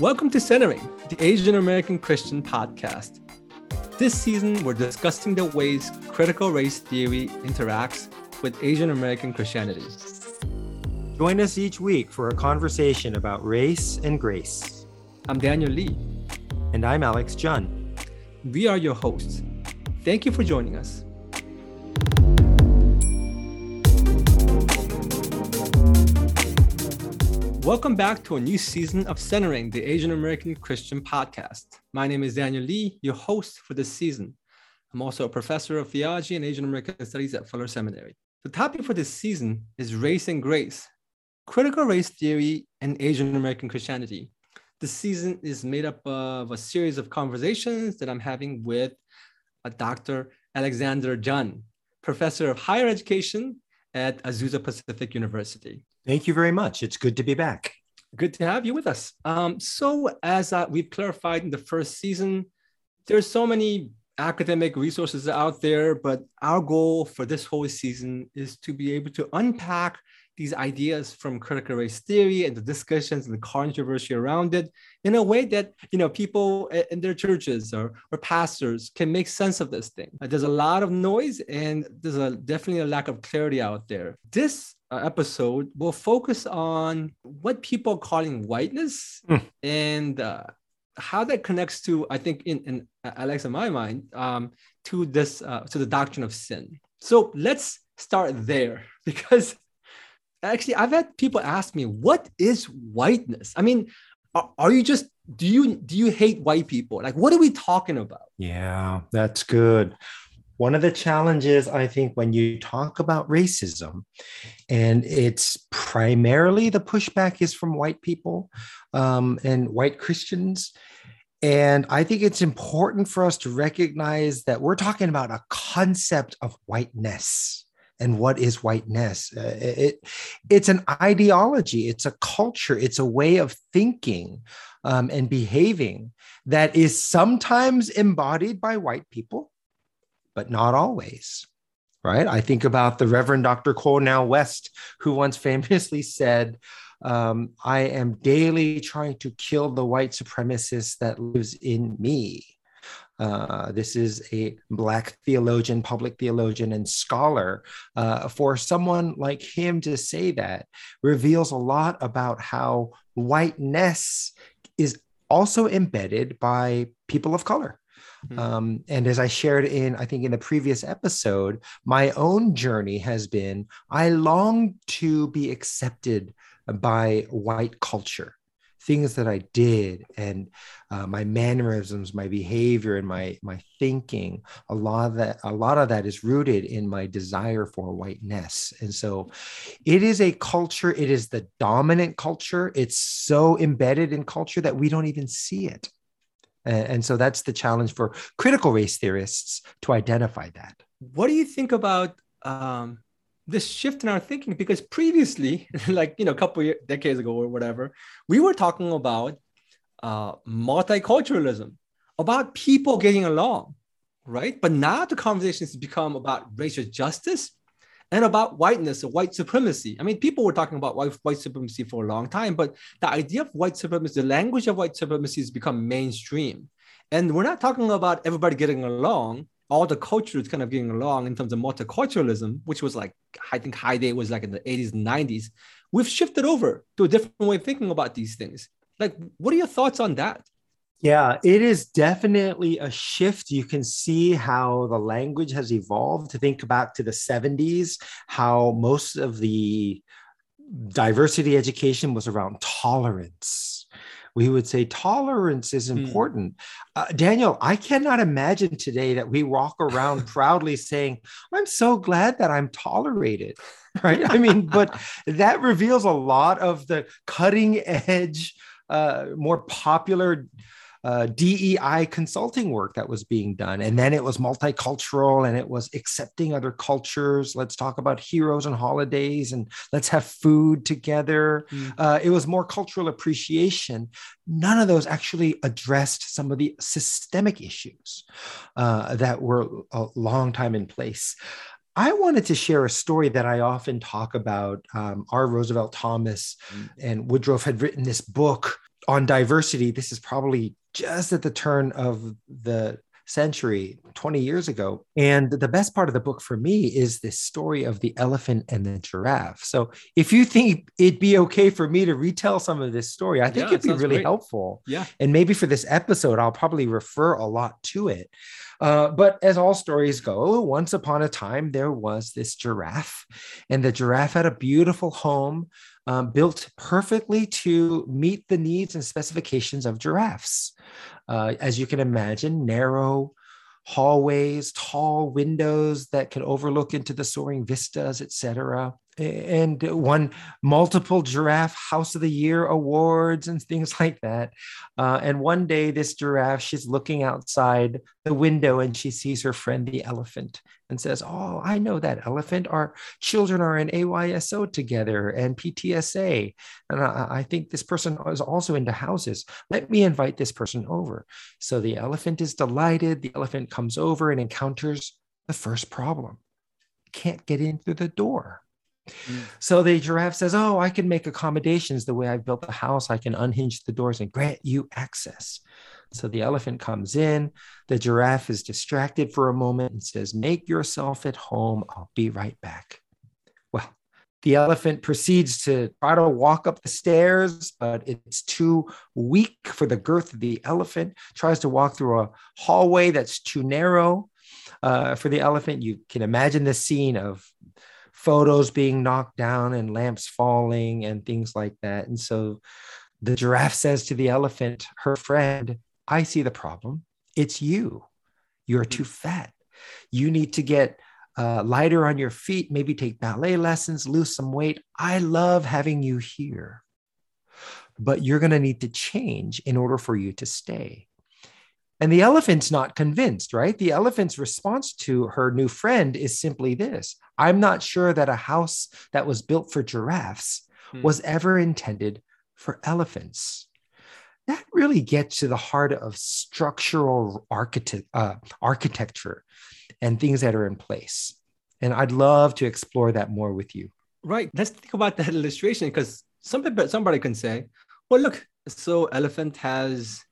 Welcome to Centering, the Asian American Christian podcast. This season, we're discussing the ways critical race theory interacts with Asian American Christianity. Join us each week for a conversation about race and grace. I'm Daniel Lee. And I'm Alex Jun. We are your hosts. Thank you for joining us. Welcome back to a new season of Centering, the Asian American Christian podcast. My name is Daniel Lee, your host for this season. I'm also a professor of theology and Asian American studies at Fuller Seminary. The topic for this season is race and grace, critical race theory and Asian American Christianity. The season is made up of a series of conversations that I'm having with Dr. Alexander Jun, professor of higher education at Azusa Pacific University. Thank you very much. It's good to be back. Good to have you with us. Um, so, as uh, we've clarified in the first season, there's so many academic resources out there, but our goal for this whole season is to be able to unpack these ideas from critical race theory and the discussions and the controversy around it in a way that you know people in their churches or, or pastors can make sense of this thing. There's a lot of noise and there's a definitely a lack of clarity out there. This uh, episode will focus on what people are calling whiteness mm. and uh, how that connects to i think in, in uh, alex in my mind um, to this uh, to the doctrine of sin. So let's start there because actually i've had people ask me what is whiteness? I mean are, are, you just do you do you hate white people? Like what are we talking about? Yeah that's good. One of the challenges i think when you talk about racism and it's primarily the pushback is from white people um, and white christians and I think it's important for us to recognize that we're talking about a concept of whiteness and what is whiteness? Uh, it it's an ideology. It's a culture. It's a way of thinking um, and behaving that is sometimes embodied by white people but not always right? I think about the reverend dr cornel west who once famously said um, i am daily trying to kill the white supremacist that lives in me uh, this is a Black theologian, public theologian, and scholar. Uh, for someone like him to say that reveals a lot about how whiteness is also embedded by people of color. Mm-hmm. Um, and as I shared in, I think in the previous episode, my own journey has been I long to be accepted by white culture things that I did and uh, my mannerisms, my behavior, and my my thinking. A lot of that, a lot of that is rooted in my desire for whiteness, and so it is a culture. It is the dominant culture. It's so embedded in culture that we don't even see it. And, and so that's the challenge for critical race theorists to identify that. What do you think about um, this shift in our thinking because previously like you know a couple of decades ago or whatever we were talking about uh, multiculturalism about people getting along right? But now the conversation has become about racial justice and about whiteness or white supremacy. I mean people were talking about white, white supremacy for a long time but the idea of white supremacy the language of white supremacy has become mainstream. And we're not talking about everybody getting along all the cultures kind of getting along in terms of multiculturalism, which was like, I think high day was like in the 80s and 90s, we've shifted over to a different way of thinking about these things. Like, what are your thoughts on that? Yeah, it is definitely a shift. You can see how the language has evolved. To think back to the 70s, how most of the diversity education was around tolerance we would say tolerance is hmm. important. Mm. Uh, Daniel, I cannot imagine today that we walk around proudly saying, I'm so glad that I'm tolerated. Right. I mean, but that reveals a lot of the cutting edge, uh, more popular uh, DEI consulting work that was being done. And then it was multicultural and it was accepting other cultures. Let's talk about heroes and holidays and let's have food together. Mm. Uh, it was more cultural appreciation. None of those actually addressed some of the systemic issues uh, that were a long time in place. I wanted to share a story that I often talk about. Um, R. Roosevelt Thomas mm. and Woodruff had written this book on diversity, this is probably just at the turn of the century 20 years ago. And the best part of the book for me is this story of the elephant and the giraffe. So if you think it'd be okay for me to retell some of this story i think yeah, it'd be really great. helpful. Yeah. And maybe for this episode i'll probably refer a lot to it. Uh, but as all stories go once upon a time there was this giraffe and the giraffe had a beautiful home um, built perfectly to meet the needs and specifications of giraffes. Uh, as you can imagine, narrow hallways, tall windows that can overlook into the soaring vistas, etc and won multiple giraffe house of the year awards and things like that. Uh, and one day this giraffe she's looking outside the window and she sees her friend the elephant and says oh i know that elephant. Our children are in ayso together and ptsa and I, I think this person is also into houses. Let me invite this person over. So the elephant is delighted. The elephant comes over and encounters the first problem. Can't get in through the door Mm. So the giraffe says, Oh, I can make accommodations the way I built the house. I can unhinge the doors and grant you access. So the elephant comes in. The giraffe is distracted for a moment and says, Make yourself at home. I'll be right back. Well, the elephant proceeds to try to walk up the stairs, but it's too weak for the girth of the elephant. Tries to walk through a hallway that's too narrow uh, for the elephant. You can imagine the scene of photos being knocked down and lamps falling and things like that. And so the giraffe says to the elephant, her friend, I see the problem. It's you. You're too mm-hmm. fat. You need to get uh, lighter on your feet, maybe take ballet lessons, lose some weight. I love having you here. But you're going to need to change in order for you to stay. And the elephant's not convinced, right? The elephant's response to her new friend is simply this I'm not sure that a house that was built for giraffes hmm. was ever intended for elephants. That really gets to the heart of structural architect, uh, architecture and things that are in place. And I'd love to explore that more with you. Right. Let's think about that illustration because somebody, somebody can say, well, look, so elephant has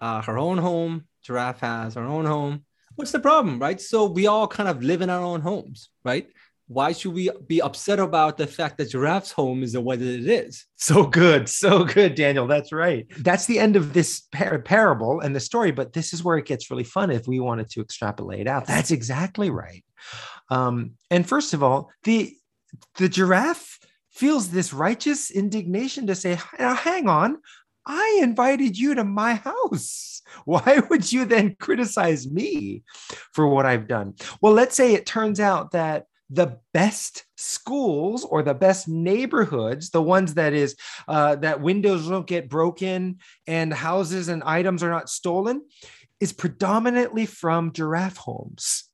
uh, her own home, giraffe has our own home. What's the problem, right? So we all kind of live in our own homes, right? Why should we be upset about the fact that giraffe's home is the way that it is? So good, so good, Daniel. That's right. That's the end of this par- parable and the story. But this is where it gets really fun if we wanted to extrapolate out. That's exactly right. Um, and first of all, the the giraffe feels this righteous indignation to say, hang on, I invited you to my house. Why would you then criticize me for what I've done? Well, let's say it turns out that the best schools or the best neighborhoods the ones that is uh, that windows don't get broken and houses and items are not stolen is predominantly from giraffe homes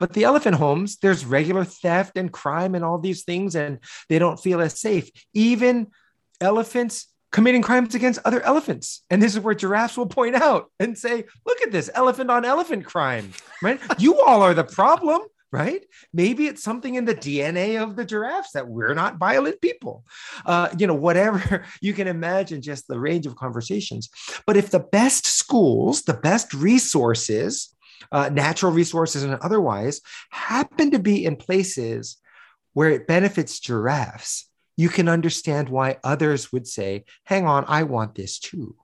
but the elephant homes there's regular theft and crime and all these things and they don't feel as safe even elephants committing crimes against other elephants. And this is where giraffes will point out and say, look at this elephant on elephant crime, right? you all are the problem, right? Maybe it's something in the DNA of the giraffes that we're not violent people. Uh, you know, whatever you can imagine, just the range of conversations. But if the best schools, the best resources, uh, natural resources and otherwise, happen to be in places where it benefits giraffes, you can understand why others would say, hang on, I want this too.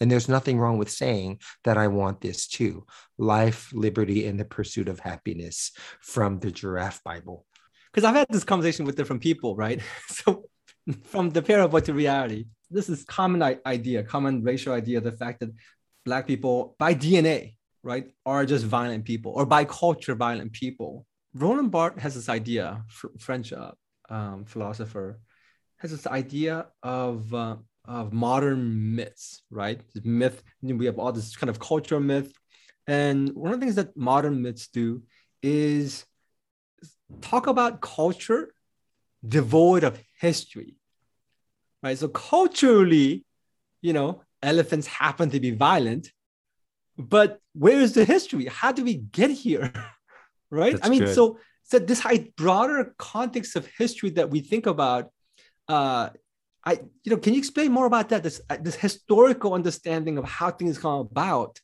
And there's nothing wrong with saying that I want this too. Life, liberty, and the pursuit of happiness from the Giraffe Bible. Because I've had this conversation with different people, right? So from the parable to reality, this is common idea, common racial idea, the fact that black people by DNA, right, are just violent people or by culture violent people. Roland Barthes has this idea, French uh, um, philosopher, has this idea of uh, of modern myths, right? Myth. We have all this kind of cultural myth, and one of the things that modern myths do is talk about culture devoid of history, right? So culturally, you know, elephants happen to be violent, but where is the history? How do we get here? right? That's I mean, good. so so this broader context of history that we think about, uh, I, you know, can you explain more about that? This uh, this historical understanding of how things come about,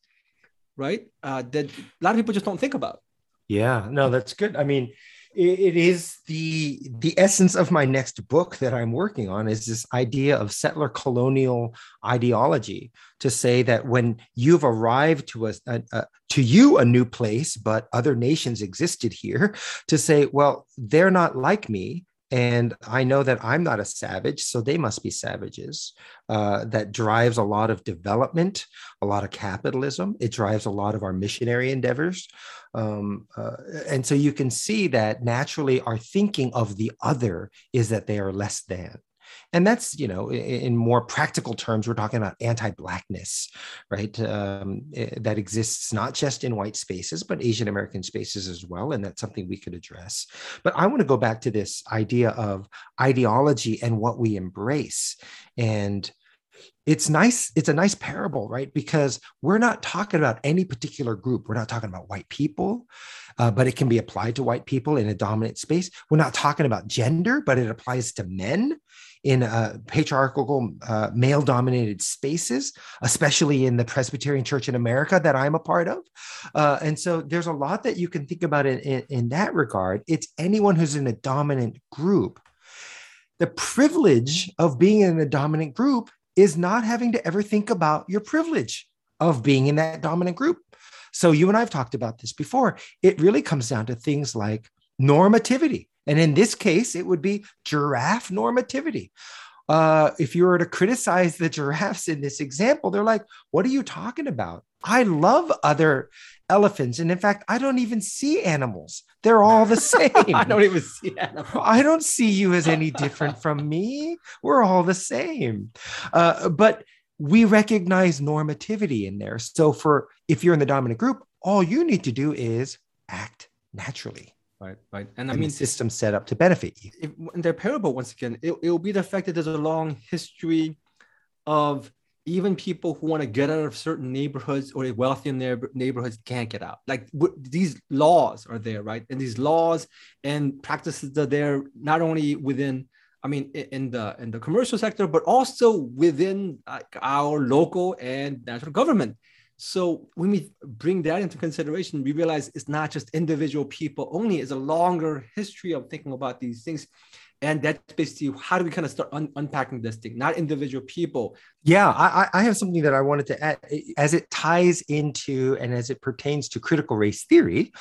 right? Uh, that a lot of people just don't think about. Yeah, no, that's good. I mean, it, is the the essence of my next book that I'm working on is this idea of settler colonial ideology to say that when you've arrived to a, a, a to you a new place, but other nations existed here, to say, well, they're not like me and I know that I'm not a savage, so they must be savages. Uh, that drives a lot of development, a lot of capitalism. It drives a lot of our missionary endeavors. Um, uh, and so you can see that naturally our thinking of the other is that they are less than and that's you know in, more practical terms we're talking about anti-blackness right? Um, eh, that exists not just in white spaces but asian american spaces as well and that's something we could address. But i want to go back to this idea of ideology and what we embrace. And it's nice it's a nice parable right? Because we're not talking about any particular group. We're not talking about white people uh, but it can be applied to white people in a dominant space. We're not talking about gender but it applies to men in uh, patriarchal uh, male dominated spaces, especially in the Presbyterian Church in America that I'm a part of. Uh, and so there's a lot that you can think about in, in, in that regard. It's anyone who's in a dominant group. The privilege of being in a dominant group is not having to ever think about your privilege of being in that dominant group. So you and I have talked about this before. It really comes down to things like normativity. And in this case, it would be giraffe normativity. Uh, if you were to criticize the giraffes in this example, they're like, What are you talking about? I love other elephants. And in fact, I don't even see animals. They're all the same. I don't even see animals. I don't see you as any different from me. We're all the same. Uh, but we recognize normativity in there. So for if you're in the dominant group, all you need to do is act naturally right? Right? And, and i mean system set up to benefit you. If, in their parable once again it, it will be the fact that there's a long history of even people who want to get out of certain neighborhoods or wealthy in their neighborhoods can't get out. Like w- these laws are there right? And these laws and practices are there not only within i mean in the in the commercial sector but also within like, our local and national government so when we bring that into consideration, we realize it's not just individual people only, it's a longer history of thinking about these things. And that's basically how do we kind of start un- unpacking this thing, not individual people. Yeah, I, I have something that I wanted to add as it ties into and as it pertains to critical race theory,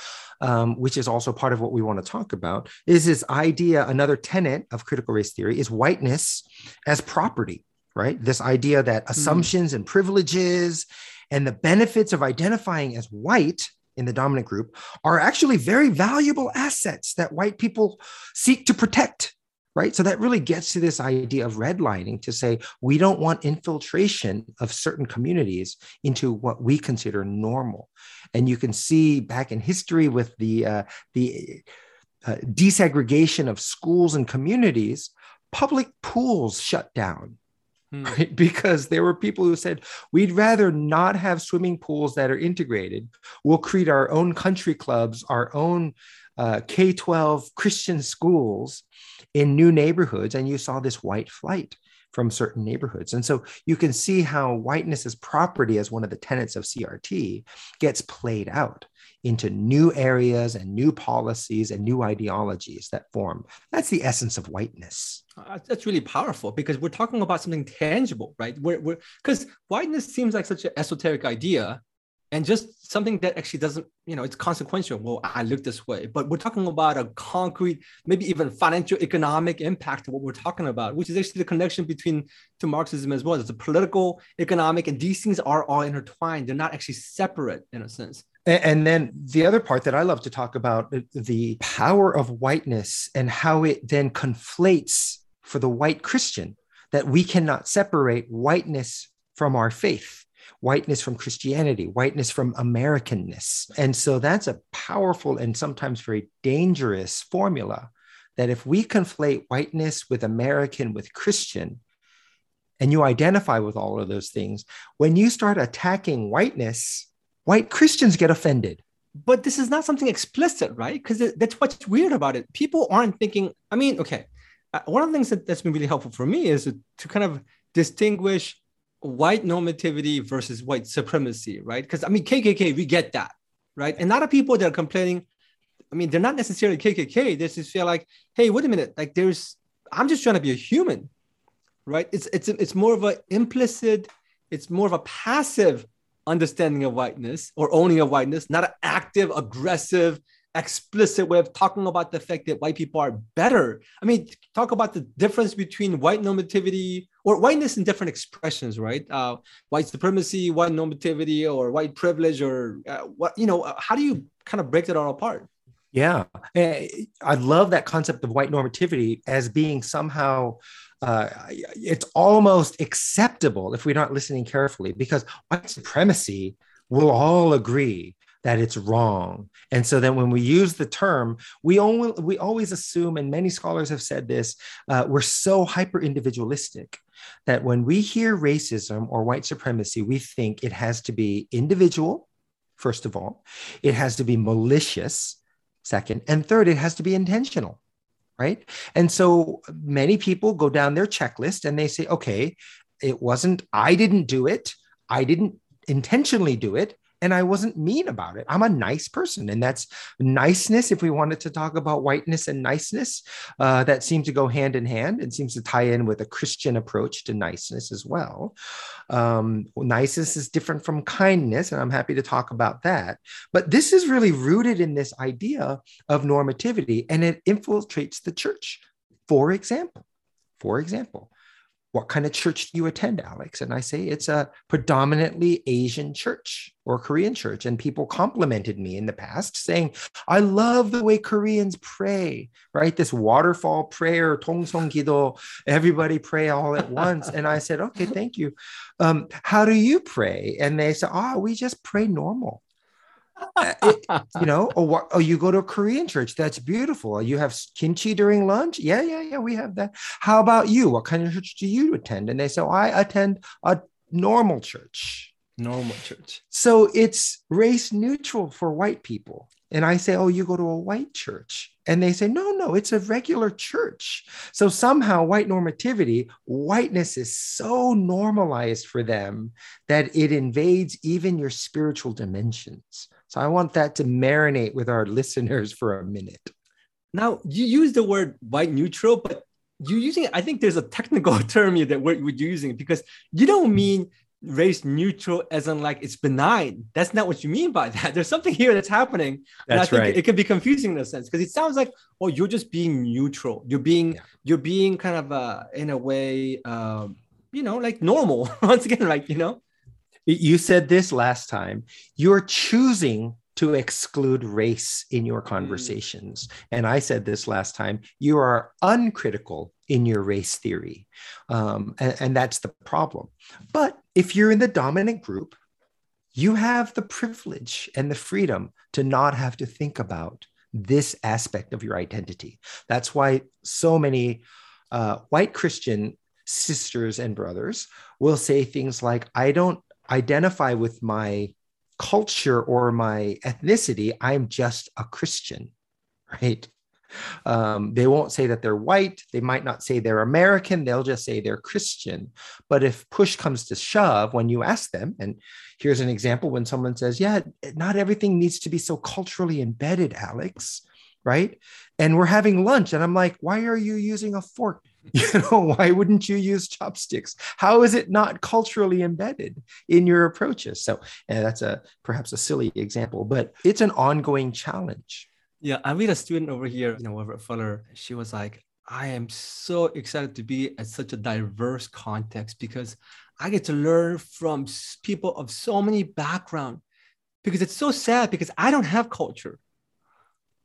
um, which is also part of what we want to talk about, is this idea, another tenet of critical race theory is whiteness as property, right? This idea that hmm. assumptions mm. and privileges and the benefits of identifying as white in the dominant group are actually very valuable assets that white people seek to protect right? So that really gets to this idea of redlining to say we don't want infiltration of certain communities into what we consider normal. And you can see back in history with the uh, the uh, desegregation of schools and communities public pools shut down Hmm. right? Because there were people who said, we'd rather not have swimming pools that are integrated. We'll create our own country clubs, our own uh, K 12 Christian schools in new neighborhoods. And you saw this white flight from certain neighborhoods. And so you can see how whiteness as property, as one of the tenets of CRT, gets played out into new areas and new policies and new ideologies that form. That's the essence of whiteness. Uh, that's really powerful because we're talking about something tangible, right? We're because whiteness seems like such an esoteric idea, and just something that actually doesn't, you know, it's consequential. Well, I look this way, but we're talking about a concrete, maybe even financial, economic impact of what we're talking about, which is actually the connection between to Marxism as well. It's a political, economic, and these things are all intertwined. They're not actually separate in a sense. And then the other part that I love to talk about uh, the power of whiteness and how it then conflates for the white Christian that we cannot separate whiteness from our faith, whiteness from Christianity, whiteness from Americanness. And so that's a powerful and sometimes very dangerous formula that if we conflate whiteness with American with Christian, and you identify with all of those things, when you start attacking whiteness, white Christians get offended. But this is not something explicit, right? Because that's what's weird about it. People aren't thinking, I mean, okay, uh, one of the things that, that's been really helpful for me is to, to kind of distinguish white normativity versus white supremacy, right? Because I mean, KKK, we get that, right? And a lot of people that are complaining, I mean, they're not necessarily KKK. They just feel like, hey, wait a minute, like there's, I'm just trying to be a human, right? It's it's it's more of an implicit, it's more of a passive understanding of whiteness or owning of whiteness, not an active, aggressive, explicit way of talking about the fact that white people are better. I mean, talk about the difference between white normativity or whiteness in different expressions, right? Uh, white supremacy, white normativity, or white privilege, or uh, what you know. How do you kind of break that all apart? Yeah, eh, I love that concept of white normativity as being somehow. Uh, it's almost acceptable if we're not listening carefully because white supremacy will all agree that it's wrong. And so then when we use the term, we only we always assume, and many scholars have said this, uh, we're so hyper individualistic that when we hear racism or white supremacy, we think it has to be individual, first of all, it has to be malicious, second, and third, it has to be intentional. Right. And so many people go down their checklist and they say, okay, it wasn't, I didn't do it. I didn't intentionally do it and I wasn't mean about it. I'm a nice person. And that's niceness. If we wanted to talk about whiteness and niceness, uh, that seems to go hand in hand and seems to tie in with a Christian approach to niceness as well. Um, niceness is different from kindness, and I'm happy to talk about that. But this is really rooted in this idea of normativity and it infiltrates the church. For example, for example, what kind of church do you attend, Alex? And I say, it's a predominantly Asian church or Korean church. And people complimented me in the past saying, I love the way Koreans pray, right? This waterfall prayer, Tongsong Gido, everybody pray all at once. and I said, okay, thank you. Um, how do you pray? And they said, oh, we just pray normal. Uh, it, you know, or what? Oh, you go to a Korean church. That's beautiful. You have kimchi during lunch. Yeah, yeah, yeah. We have that. How about you? What kind of church do you attend? And they say, oh, I attend a normal church. Normal church. So it's race neutral for white people. And I say, oh, you go to a white church. And they say, no, no, it's a regular church. So somehow, white normativity, whiteness is so normalized for them that it invades even your spiritual dimensions. So I want that to marinate with our listeners for a minute. Now, you use the word white neutral, but you using I think there's a technical term here that we're, we're using because you don't mean race neutral as in like it's benign. That's not what you mean by that. There's something here that's happening. That's I think right. It, can be confusing in a sense because it sounds like, oh, you're just being neutral. You're being, yeah. you're being kind of uh, in a way, um, you know, like normal. Once again, like you know, you said this last time. You're choosing to exclude race in your mm. conversations. Mm. And I said this last time you are uncritical in your race theory. Um, and, and that's the problem. But if you're in the dominant group, you have the privilege and the freedom to not have to think about this aspect of your identity. That's why so many uh, white Christian sisters and brothers will say things like, I don't identify with my culture or my ethnicity. I'm just a Christian, right? Um, they won't say that they're white. They might not say they're American. They'll just say they're Christian. But if push comes to shove, when you ask them, and here's an example when someone says, Yeah, not everything needs to be so culturally embedded, Alex, right? And we're having lunch, and I'm like, Why are you using a fork? You know, why wouldn't you use chopsticks? How is it not culturally embedded in your approaches? So, and that's a perhaps a silly example, but it's an ongoing challenge. Yeah, I meet a student over here, you know, over at Fuller. She was like, I am so excited to be at such a diverse context because I get to learn from people of so many background. Because it's so sad because I don't have culture.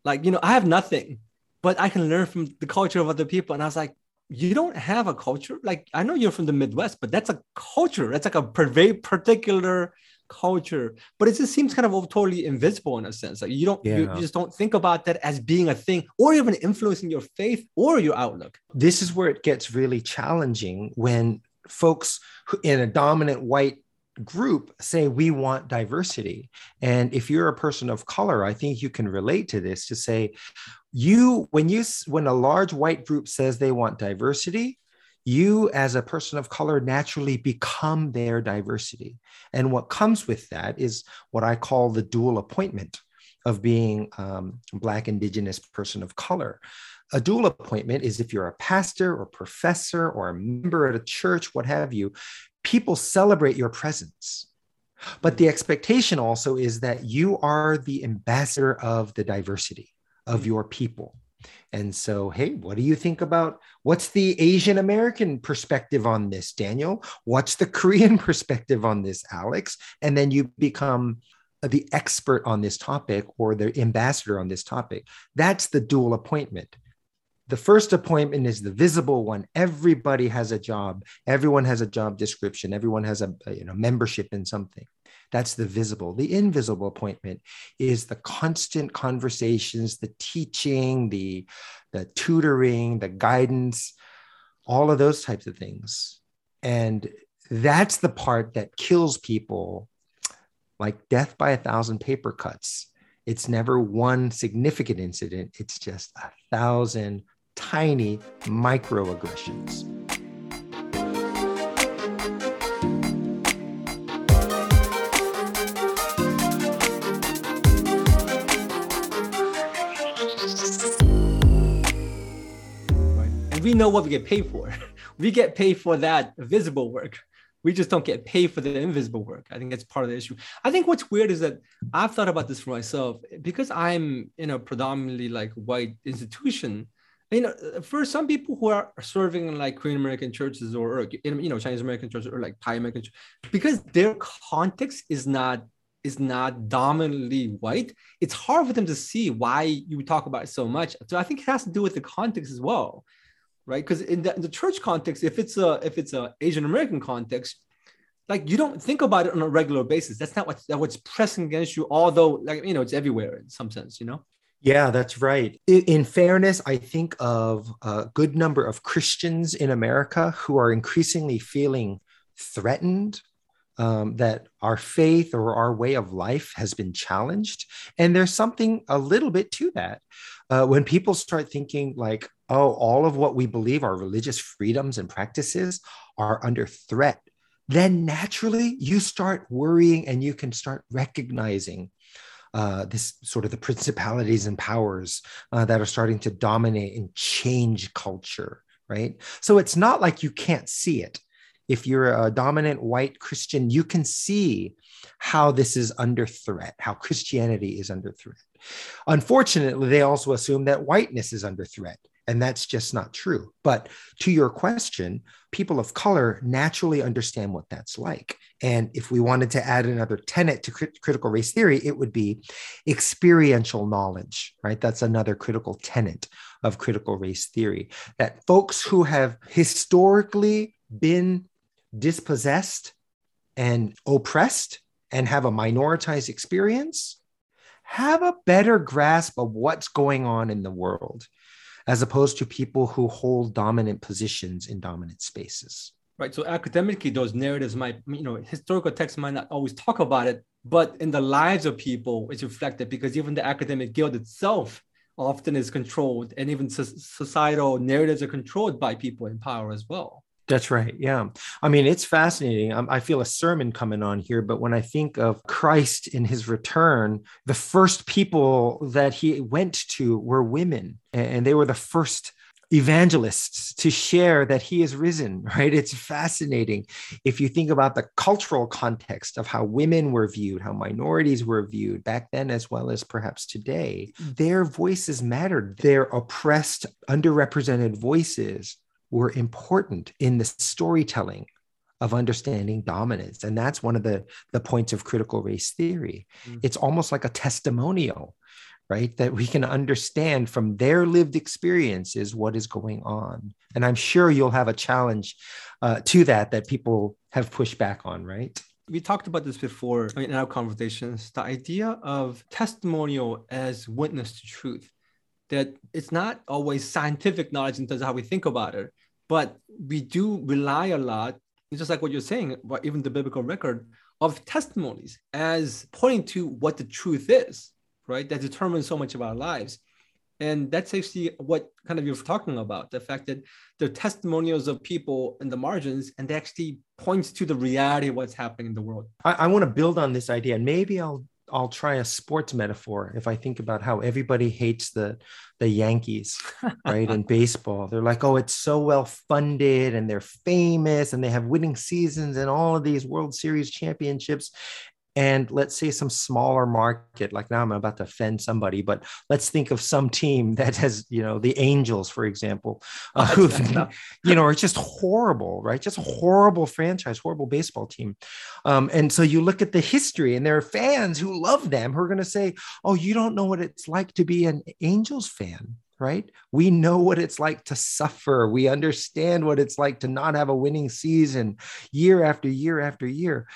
Like, you know, I have nothing, but I can learn from the culture of other people. And I was like, you don't have a culture? Like, I know you're from the Midwest, but that's a culture. That's like a very particular culture but it just seems kind of totally invisible in a sense like you don't yeah. you, you, just don't think about that as being a thing or even influencing your faith or your outlook this is where it gets really challenging when folks in a dominant white group say we want diversity. And if you're a person of color i think you can relate to this to say you when you when a large white group says they want diversity you as a person of color naturally become their diversity. And what comes with that is what i call the dual appointment of being um, black indigenous person of color. A dual appointment is if you're a pastor or professor or a member at a church what have you people celebrate your presence. But the hmm. expectation also is that you are the ambassador of the diversity of hmm. your people. And so, hey, what do you think about what's the Asian American perspective on this, Daniel? What's the Korean perspective on this, Alex? And then you become the expert on this topic or the ambassador on this topic. That's the dual appointment the first appointment is the visible one. Everybody has a job. Everyone has a job description. Everyone has a, you know membership in something. That's the visible. The invisible appointment is the constant conversations the teaching the the tutoring the guidance all of those types of things. And that's the part that kills people like death by a thousand paper cuts. It's never one significant incident. It's just a thousand tiny microaggressions. We know what we get paid for. We get paid for that visible work. We just don't get paid for the invisible work. I think that's part of the issue. I think what's weird is that I've thought about this for myself because I'm in a predominantly like white institution you know, for some people who are serving in like Korean American churches or, or you know Chinese American churches or like Thai American, because their context is not is not dominantly white, it's hard for them to see why you talk about it so much. So I think it has to do with the context as well, right? Because in, in the, church context, if it's a if it's a Asian American context, like you don't think about it on a regular basis. That's not what that what's pressing against you. Although like you know it's everywhere in some sense, you know. Yeah, that's right. In fairness, I think of a good number of Christians in America who are increasingly feeling threatened um, that our faith or our way of life has been challenged. And there's something a little bit to that. Uh, when people start thinking, like, oh, all of what we believe, our religious freedoms and practices, are under threat, then naturally you start worrying and you can start recognizing uh, this sort of the principalities and powers uh, that are starting to dominate and change culture, right? So it's not like you can't see it. If you're a dominant white Christian, you can see how this is under threat, how Christianity is under threat. Unfortunately, they also assume that whiteness is under threat. And that's just not true. But to your question, people of color naturally understand what that's like. And if we wanted to add another tenet to crit- critical race theory, it would be experiential knowledge, right? That's another critical tenet of critical race theory that folks who have historically been dispossessed and oppressed and have a minoritized experience have a better grasp of what's going on in the world as opposed to people who hold dominant positions in dominant spaces. Right. So academically, those narratives might, you know, historical texts might not always talk about it, but in the lives of people, it's reflected because even the academic guild itself often is controlled, and even societal narratives are controlled by people in power as well. That's right. Yeah. I mean, it's fascinating. Um, I feel a sermon coming on here, but when I think of Christ in his return, the first people that he went to were women, and they were the first evangelists to share that he is risen, right? It's fascinating. If you think about the cultural context of how women were viewed, how minorities were viewed back then, as well as perhaps today, their voices mattered. Their oppressed, underrepresented voices were important in the storytelling of understanding dominance. And that's one of the the points of critical race theory. Mm-hmm. it's almost like a testimonial right that we can understand from their lived experiences what is going on. And i'm sure you'll have a challenge uh, to that that people have pushed back on right? We talked about this before in our conversations. The idea of testimonial as witness to truth that it's not always scientific knowledge in terms of how we think about it, but we do rely a lot just like what you're saying, but even the biblical record of testimonies as pointing to what the truth is, right? That determines so much of our lives. And that's actually what kind of you're talking about the fact that they're testimonials of people in the margins and actually points to the reality of what's happening in the world. I, I want to build on this idea and maybe I'll I'll try a sports metaphor if I think about how everybody hates the the Yankees, right? in baseball, they're like, oh, it's so well funded and they're famous and they have winning seasons and all of these World Series championships and let's say some smaller market like now i'm about to offend somebody but let's think of some team that has you know the angels for example uh, who you know are just horrible right just horrible franchise horrible baseball team um, and so you look at the history and there are fans who love them who are going to say oh you don't know what it's like to be an angels fan right? We know what it's like to suffer. We understand what it's like to not have a winning season year after year after year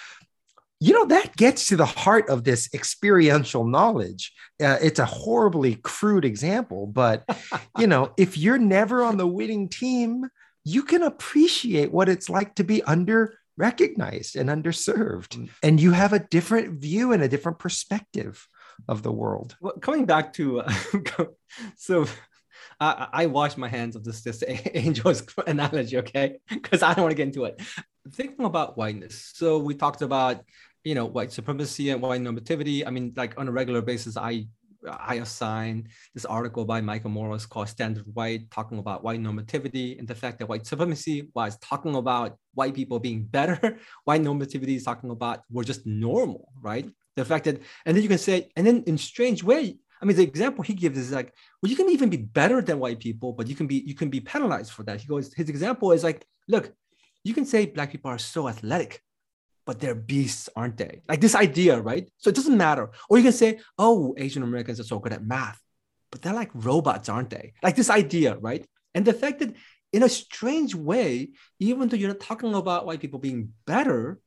you know that gets to the heart of this experiential knowledge. Uh, it's a horribly crude example but you know if you're never on the winning team you can appreciate what it's like to be under recognized and underserved. Mm. and you have a different view and a different perspective of the world. Well coming back to uh, so I, I wash my hands of this this angels analogy okay? Because i don't want to get into it. Thinking about whiteness. So we talked about you know white supremacy and white normativity i mean like on a regular basis i i assign this article by michael morris called standard white talking about white normativity and the fact that white supremacy was talking about white people being better white normativity is talking about we're just normal right the fact that and then you can say and then in strange way I mean, the example he gives is like, well, you can even be better than white people, but you can be you can be penalized for that. He goes, his example is like, look, you can say black people are so athletic, but they're beasts, aren't they? Like this idea, right? So it doesn't matter. Or you can say, oh, Asian Americans are so good at math, but they're like robots, aren't they? Like this idea, right? And the fact that in a strange way, even though you're not talking about white people being better,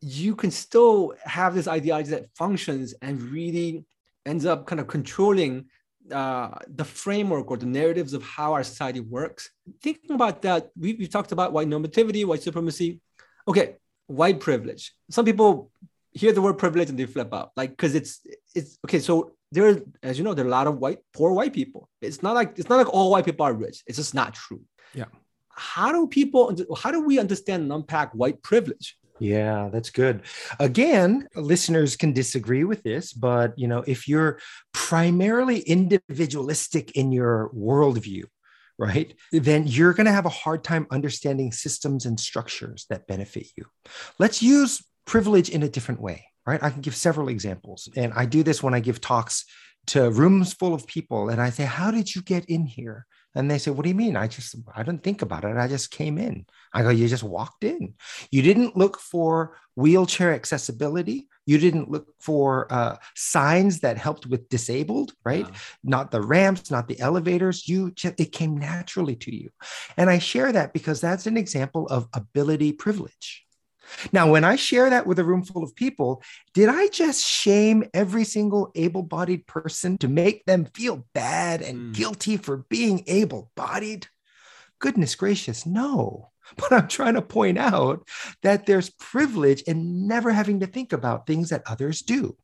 you can still have this ideology that functions and really ends up kind of controlling uh, the framework or the narratives of how our society works. Thinking about that, we, we talked about white normativity, white supremacy. Okay, white privilege. Some people hear the word privilege and they flip out, like because it's it's okay. So there, as you know, there are a lot of white poor white people. It's not like it's not like all white people are rich. It's just not true. Yeah. How do people? How do we understand and unpack white privilege? Yeah, that's good. Again, listeners can disagree with this, but you know, if you're primarily individualistic in your worldview, right, then you're going to have a hard time understanding systems and structures that benefit you. Let's use privilege in a different way, right? I can give several examples. And I do this when I give talks to rooms full of people and I say, How did you get in here? And they say, What do you mean? I just, I didn't think about it. I just came in. I go, You just walked in. You didn't look for wheelchair accessibility. You didn't look for uh, signs that helped with disabled, right? Not the ramps, not the elevators. You just, it came naturally to you. And I share that because that's an example of ability privilege. Now, when I share that with a room full of people, did I just shame every single able bodied person to make them feel bad and mm. guilty for being able bodied? Goodness gracious, no. But I'm trying to point out that there's privilege in never having to think about things that others do.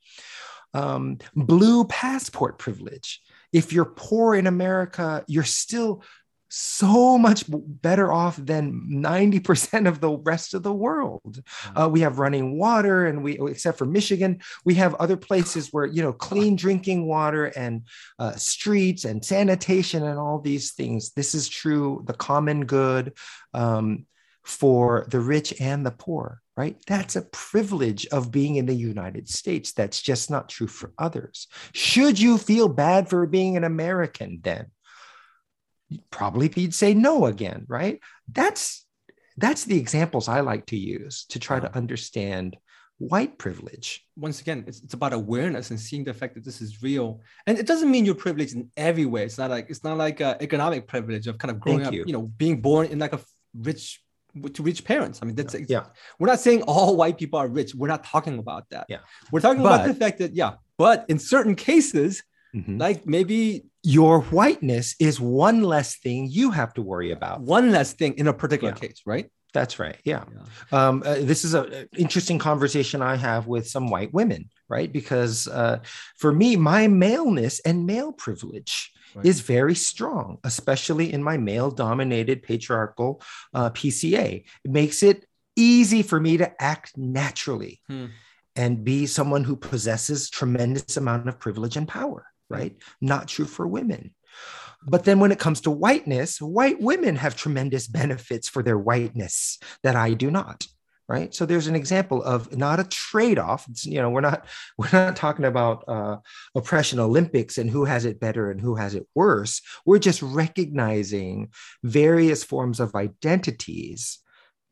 Um, blue passport privilege. If you're poor in America, you're still so much better off than 90% of the rest of the world. Mm. Uh, we have running water, and we, except for Michigan, we have other places where, you know, clean drinking water and uh, streets and sanitation and all these things. This is true, the common good um, for the rich and the poor, right? That's a privilege of being in the United States. That's just not true for others. Should you feel bad for being an American then? Probably you'd say no again, right? That's that's the examples I like to use to try to uh-huh. understand white privilege. Once again, it's, it's about awareness and seeing the fact that this is real. And it doesn't mean you're privileged in every way. It's not like it's not like a economic privilege of kind of growing Thank up, you. you know, being born in like a rich to rich parents. I mean, that's yeah. We're not saying all white people are rich. We're not talking about that. Yeah. We're talking but, about the fact that yeah, but in certain cases, mm-hmm. like maybe your whiteness is one less thing you have to worry about. One less thing in a particular yeah. case, right? That's right. Yeah. yeah. Um, uh, this is an interesting conversation I have with some white women, right? Because uh, for me, my maleness and male privilege right. is very strong, especially in my male dominated patriarchal uh, PCA. It makes it easy for me to act naturally hmm. and be someone who possesses tremendous amount of privilege and power, right? Not true for women. But then when it comes to whiteness, white women have tremendous benefits for their whiteness that I do not. Right. So there's an example of not a trade-off. You know, we're not we're not talking about uh, oppression Olympics and who has it better and who has it worse. We're just recognizing various forms of identities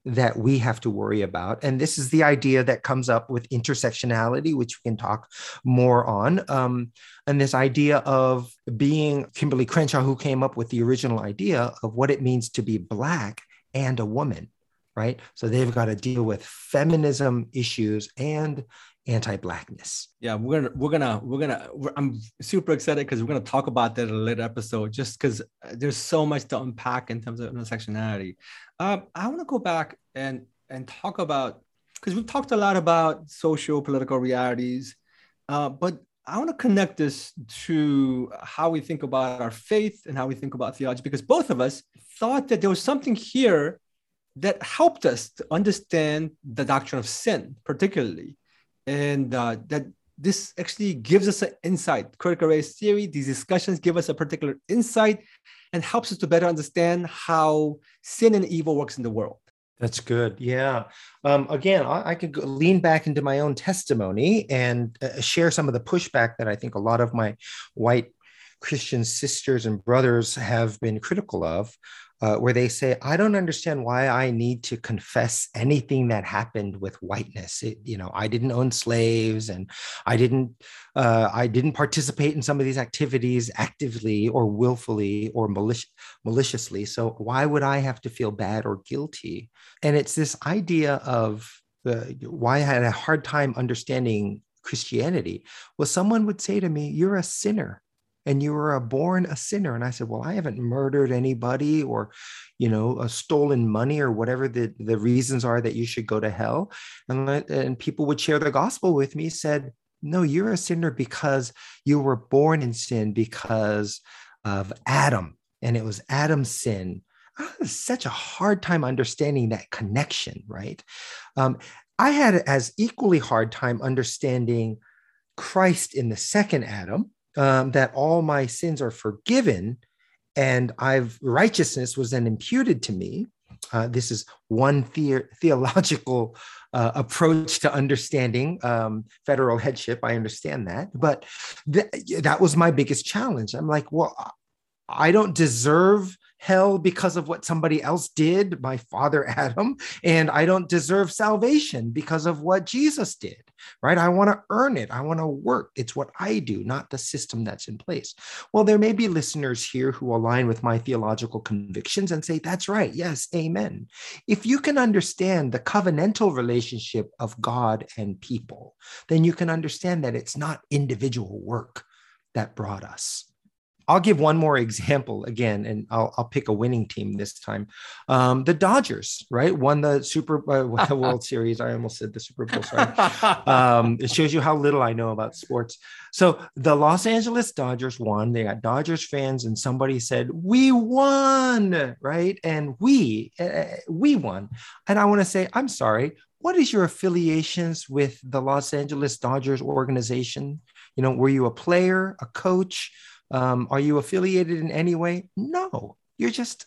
that we have to worry about. And this is the idea that comes up with intersectionality, which we can talk more on. Um, and this idea of being Kimberly Crenshaw, who came up with the original idea of what it means to be Black and a woman, right? So they've got to deal with feminism issues and anti-blackness. Yeah, we're gonna we're gonna we're gonna we're, I'm super excited because we're gonna talk about that in a later episode. Just because there's so much to unpack in terms of intersectionality. Um, I want to go back and and talk about because we've talked a lot about social political realities, uh, but I want to connect this to how we think about our faith and how we think about theology because both of us thought that there was something here that helped us to understand the doctrine of sin, particularly and uh, that this actually gives us an insight. Critical race theory, these discussions give us a particular insight and helps us to better understand how sin and evil works in the world. That's good. Yeah. Um, again, I, I could go, lean back into my own testimony and uh, share some of the pushback that I think a lot of my white Christian sisters and brothers have been critical of uh, where they say, I don't understand why I need to confess anything that happened with whiteness. It, you know, I didn't own slaves and I didn't, uh, I didn't participate in some of these activities actively or willfully or malic- maliciously. So why would I have to feel bad or guilty? And it's this idea of uh, why I had a hard time understanding Christianity. Well, someone would say to me, You're a sinner and you were a born a sinner. And i said well i haven't murdered anybody or you know a stolen money or whatever the, the reasons are that you should go to hell. And, and people would share the gospel with me said no you're a sinner because you were born in sin because of adam and it was adam's sin. I had such a hard time understanding that connection right? Um, i had as equally hard time understanding christ in the second adam um, that all my sins are forgiven and I've righteousness was then imputed to me. Uh, this is one the- theological uh, approach to understanding um, federal headship. I understand that, but th- that was my biggest challenge. I'm like, well, I don't deserve hell because of what somebody else did, my father Adam, and I don't deserve salvation because of what Jesus did, right? I want to earn it. I want to work. It's what I do, not the system that's in place. Well, there may be listeners here who align with my theological convictions and say, that's right. Yes, amen. If you can understand the covenantal relationship of God and people, then you can understand that it's not individual work that brought us I'll give one more example again, and I'll, I'll pick a winning team this time. Um, the Dodgers, right, won the Super uh, World Series. I almost said the Super Bowl. Sorry. Um, it shows you how little I know about sports. So the Los Angeles Dodgers won. They got Dodgers fans, and somebody said, "We won!" Right, and we uh, we won. And I want to say, I'm sorry. What is your affiliations with the Los Angeles Dodgers organization? You know, were you a player, a coach? Um, are you affiliated in any way? No, you're just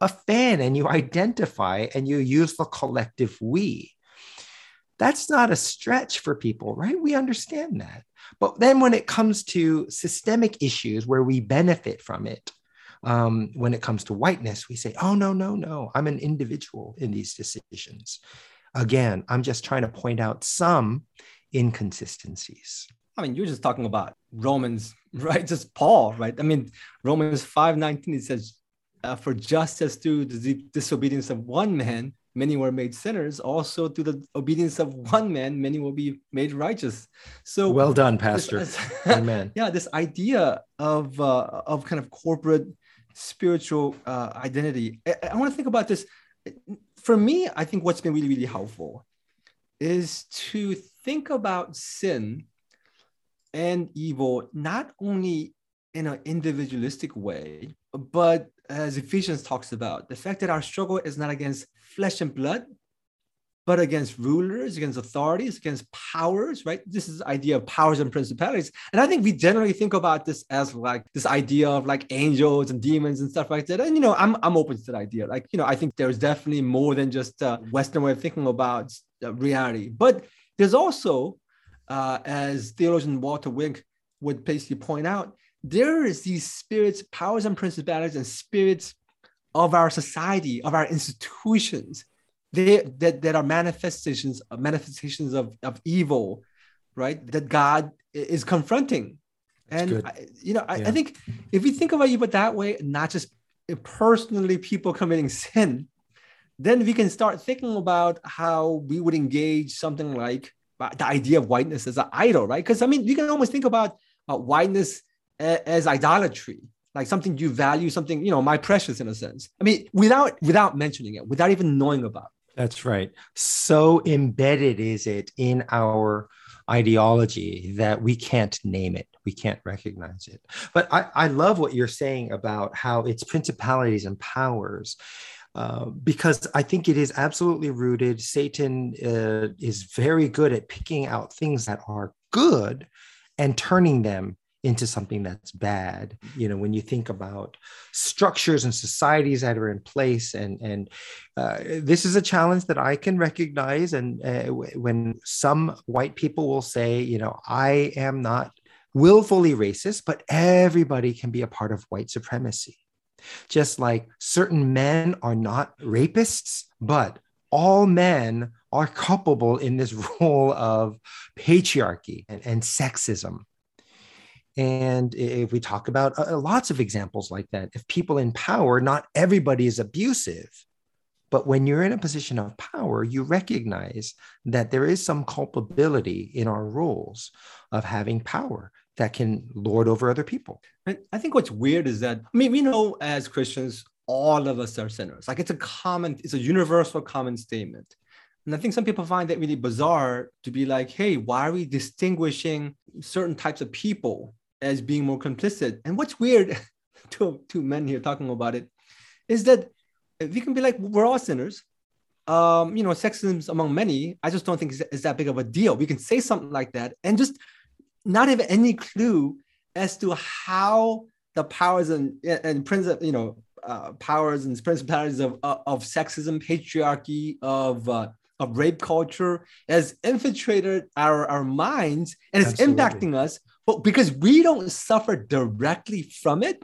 a fan and you identify and you use the collective we. That's not a stretch for people, right? We understand that. But then when it comes to systemic issues where we benefit from it, um, when it comes to whiteness, we say, oh, no, no, no, I'm an individual in these decisions. Again, I'm just trying to point out some inconsistencies. I mean, you're just talking about Romans, right? Just Paul, right? I mean, Romans 5 19, it says, uh, For just as through the disobedience of one man, many were made sinners, also through the obedience of one man, many will be made righteous. So well done, Pastor. This, Amen. Yeah, this idea of uh, of kind of corporate spiritual uh, identity. I, I want to think about this. for me, I think what's been really, really helpful is to think about sin and evil not only in an individualistic way, but as Ephesians talks about, the fact that our struggle is not against flesh and blood, but against rulers, against authorities, against powers, right? This is the idea of powers and principalities. And I think we generally think about this as like this idea of like angels and demons and stuff like that. And, you know, I'm, I'm open to that idea. Like, you know, I think there's definitely more than just a Western way of thinking about uh, reality. But there's also, uh, as theologian Walter Wink would basically point out, there is these spirits, powers and principalities and spirits of our society, of our institutions they that, that are manifestations manifestations of, of evil right that god is confronting and I, you know I, yeah. I, think if you think about evil that way not just personally people committing sin then we can start thinking about how we would engage something like the idea of whiteness as an idol right because i mean you can almost think about uh, whiteness as, as idolatry like something you value something you know my precious in a sense i mean without without mentioning it without even knowing about that's right. So embedded is it in our ideology that we can't name it, we can't recognize it. But I, I love what you're saying about how it's principalities and powers. Uh, because I think it is absolutely rooted. Satan uh, is very good at picking out things that are good and turning them into something that's bad. You know when you think about structures and societies that are in place and and uh, this is a challenge that i can recognize. And uh, when some white people will say you know i am not willfully racist but everybody can be a part of white supremacy just like certain men are not rapists but all men are culpable in this role of patriarchy and, and sexism. And if we talk about uh, lots of examples like that, if people in power, not everybody is abusive, but when you're in a position of power, you recognize that there is some culpability in our roles of having power that can lord over other people. I think what's weird is that, I mean, we know as Christians, all of us are sinners. Like it's a common, it's a universal common statement. And I think some people find that really bizarre to be like, hey, why are we distinguishing certain types of people as being more complicit. And what's weird, two two men here talking about it, is that we can be like, we're all sinners. Um, you know, sexism among many. I just don't think it's, that big of a deal. We can say something like that and just not have any clue as to how the powers and and principle, you know, uh, powers and principalities of, of, of sexism, patriarchy, of uh, of rape culture has infiltrated our, our minds and it's Absolutely. impacting us but because we don't suffer directly from it,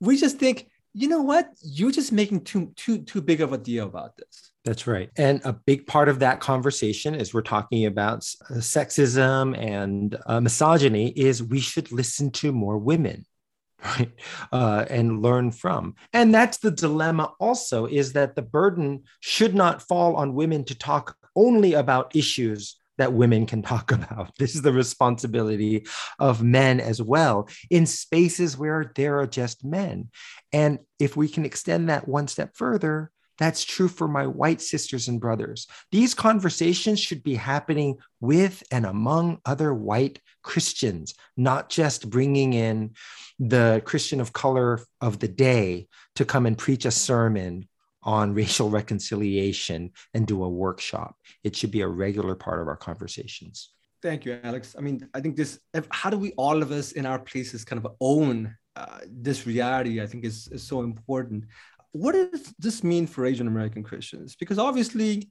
we just think, you know what, you're just making too too too big of a deal about this. That's right. And a big part of that conversation as we're talking about uh, sexism and uh, misogyny is we should listen to more women right uh, and learn from and that's the dilemma also is that the burden should not fall on women to talk only about issues that women can talk about. This is the responsibility of men as well in spaces where there are just men. And if we can extend that one step further, that's true for my white sisters and brothers. These conversations should be happening with and among other white Christians, not just bringing in the Christian of color of the day to come and preach a sermon on racial reconciliation and do a workshop. It should be a regular part of our conversations. Thank you, Alex. I mean, I think this, how do we all of us in our places kind of own uh, this reality? I think is, is so important. What does this mean for Asian American Christians? Because obviously,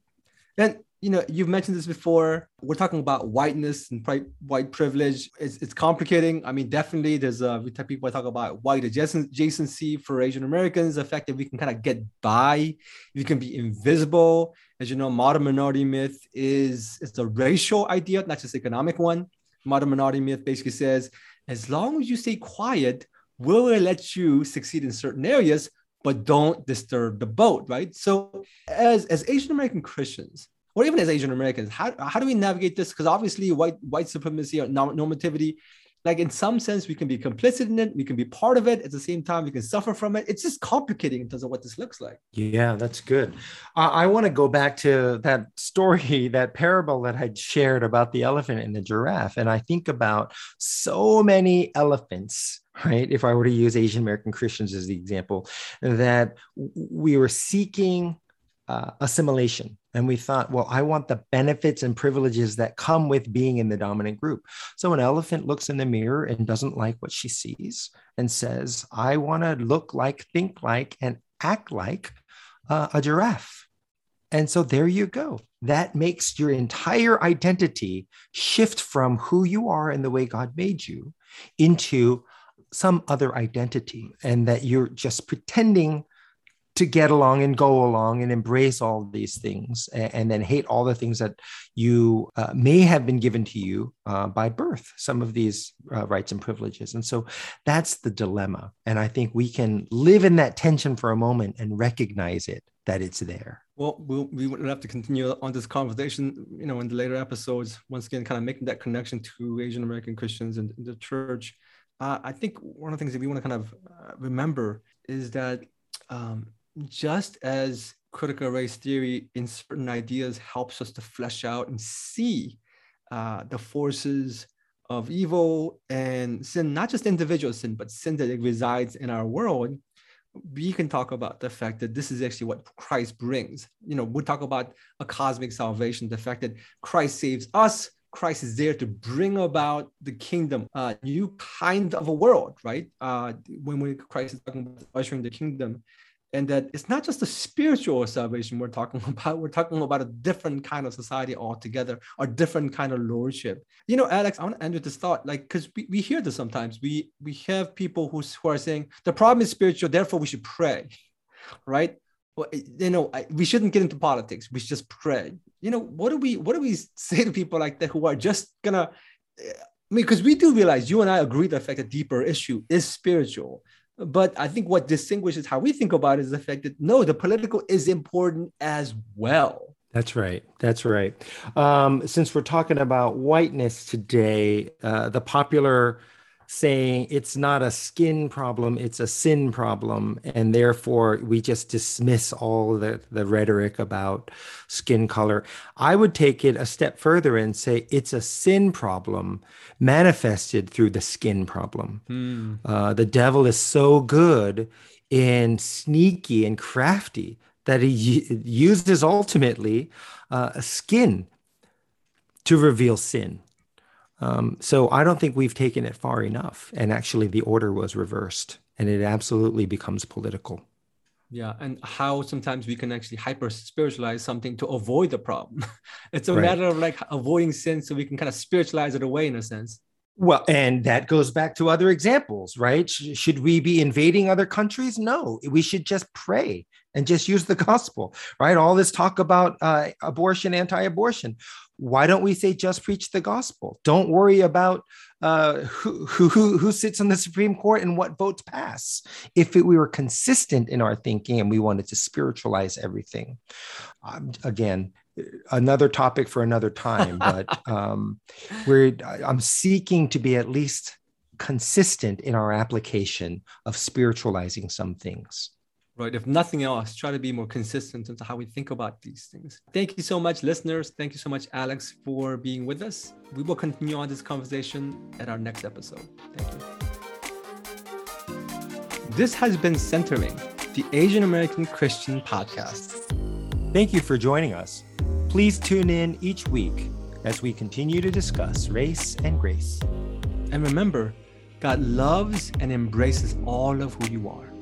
and you know, you've mentioned this before. We're talking about whiteness and pri- white privilege. It's, it's complicating. I mean, definitely, there's a we type people talk about white adjacency for Asian Americans. The fact that we can kind of get by, we can be invisible. As you know, model minority myth is it's a racial idea, not just economic one. Model minority myth basically says, as long as you stay quiet, we'll let you succeed in certain areas, but don't disturb the boat, right? So, as as Asian American Christians or even as Asian Americans, how, how do we navigate this? Because obviously, white white supremacy or normativity like in some sense we can be complicit in it we can be part of it at the same time we can suffer from it it's just complicating in terms of what this looks like yeah that's good uh, i want to go back to that story that parable that i shared about the elephant and the giraffe and i think about so many elephants right if i were to use asian american christians as the example that we were seeking uh, assimilation. And we thought, well, I want the benefits and privileges that come with being in the dominant group. So an elephant looks in the mirror and doesn't like what she sees and says, I want to look like, think like, and act like uh, a giraffe. And so there you go. That makes your entire identity shift from who you are and the way God made you into some other identity, and that you're just pretending to get along and go along and embrace all these things and, and then hate all the things that you uh, may have been given to you uh, by birth some of these uh, rights and privileges and so that's the dilemma and i think we can live in that tension for a moment and recognize it that it's there well, we'll we will have to continue on this conversation, you know, in the later episodes. Once again, kind of making that connection to Asian American Christians and the church. Uh, I think one of the things that we want to kind of uh, remember is that um, just as critical race theory in certain ideas helps us to flesh out and see uh, the forces of evil and sin, not just individual sin, but sin that resides in our world, we can talk about the fact that this is actually what Christ brings. You know, we talk about a cosmic salvation, the fact that Christ saves us. Christ is there to bring about the kingdom, a new kind of a world, right? Uh, when we Christ is talking about ushering the kingdom, and that it's not just a spiritual salvation we're talking about we're talking about a different kind of society altogether a different kind of lordship. You know alex i want to end with this thought like because we, we hear this sometimes. We we have people who, who are saying the problem is spiritual therefore we should pray right well, you know we shouldn't get into politics we should just pray you know what do we what do we say to people like that who are just gonna I mean, because we do realize you and I agree the fact that deeper issue is spiritual. But I think what distinguishes how we think about it is the fact that no, the political is important as well. That's right. That's right. Um, since we're talking about whiteness today, uh, the popular saying it's not a skin problem, it's a sin problem. And therefore, we just dismiss all the, the rhetoric about skin color. I would take it a step further and say it's a sin problem manifested through the skin problem. Hmm. Uh, the devil is so good and sneaky and crafty that he uses ultimately uh, skin to reveal sin. Um, so I don't think we've taken it far enough. And actually, the order was reversed and it absolutely becomes political. Yeah. And how sometimes we can actually hyper spiritualize something to avoid the problem. it's a right. matter of like avoiding sin so we can kind of spiritualize it away in a sense. Well, and that goes back to other examples, right? Should we be invading other countries? No, we should just pray and just use the gospel, right? All this talk about uh, abortion, anti abortion why don't we say just preach the gospel? Don't worry about uh, who, who, who sits on the Supreme Court and what votes pass. If it, we were consistent in our thinking and we wanted to spiritualize everything, um, again, another topic for another time. But um, we're I'm seeking to be at least consistent in our application of spiritualizing some things right? If nothing else, try to be more consistent into how we think about these things. Thank you so much, listeners. Thank you so much, Alex, for being with us. We will continue on this conversation at our next episode. Thank you. This has been Centering, the Asian American Christian podcast. Thank you for joining us. Please tune in each week as we continue to discuss race and grace. And remember, God loves and embraces all of who you are.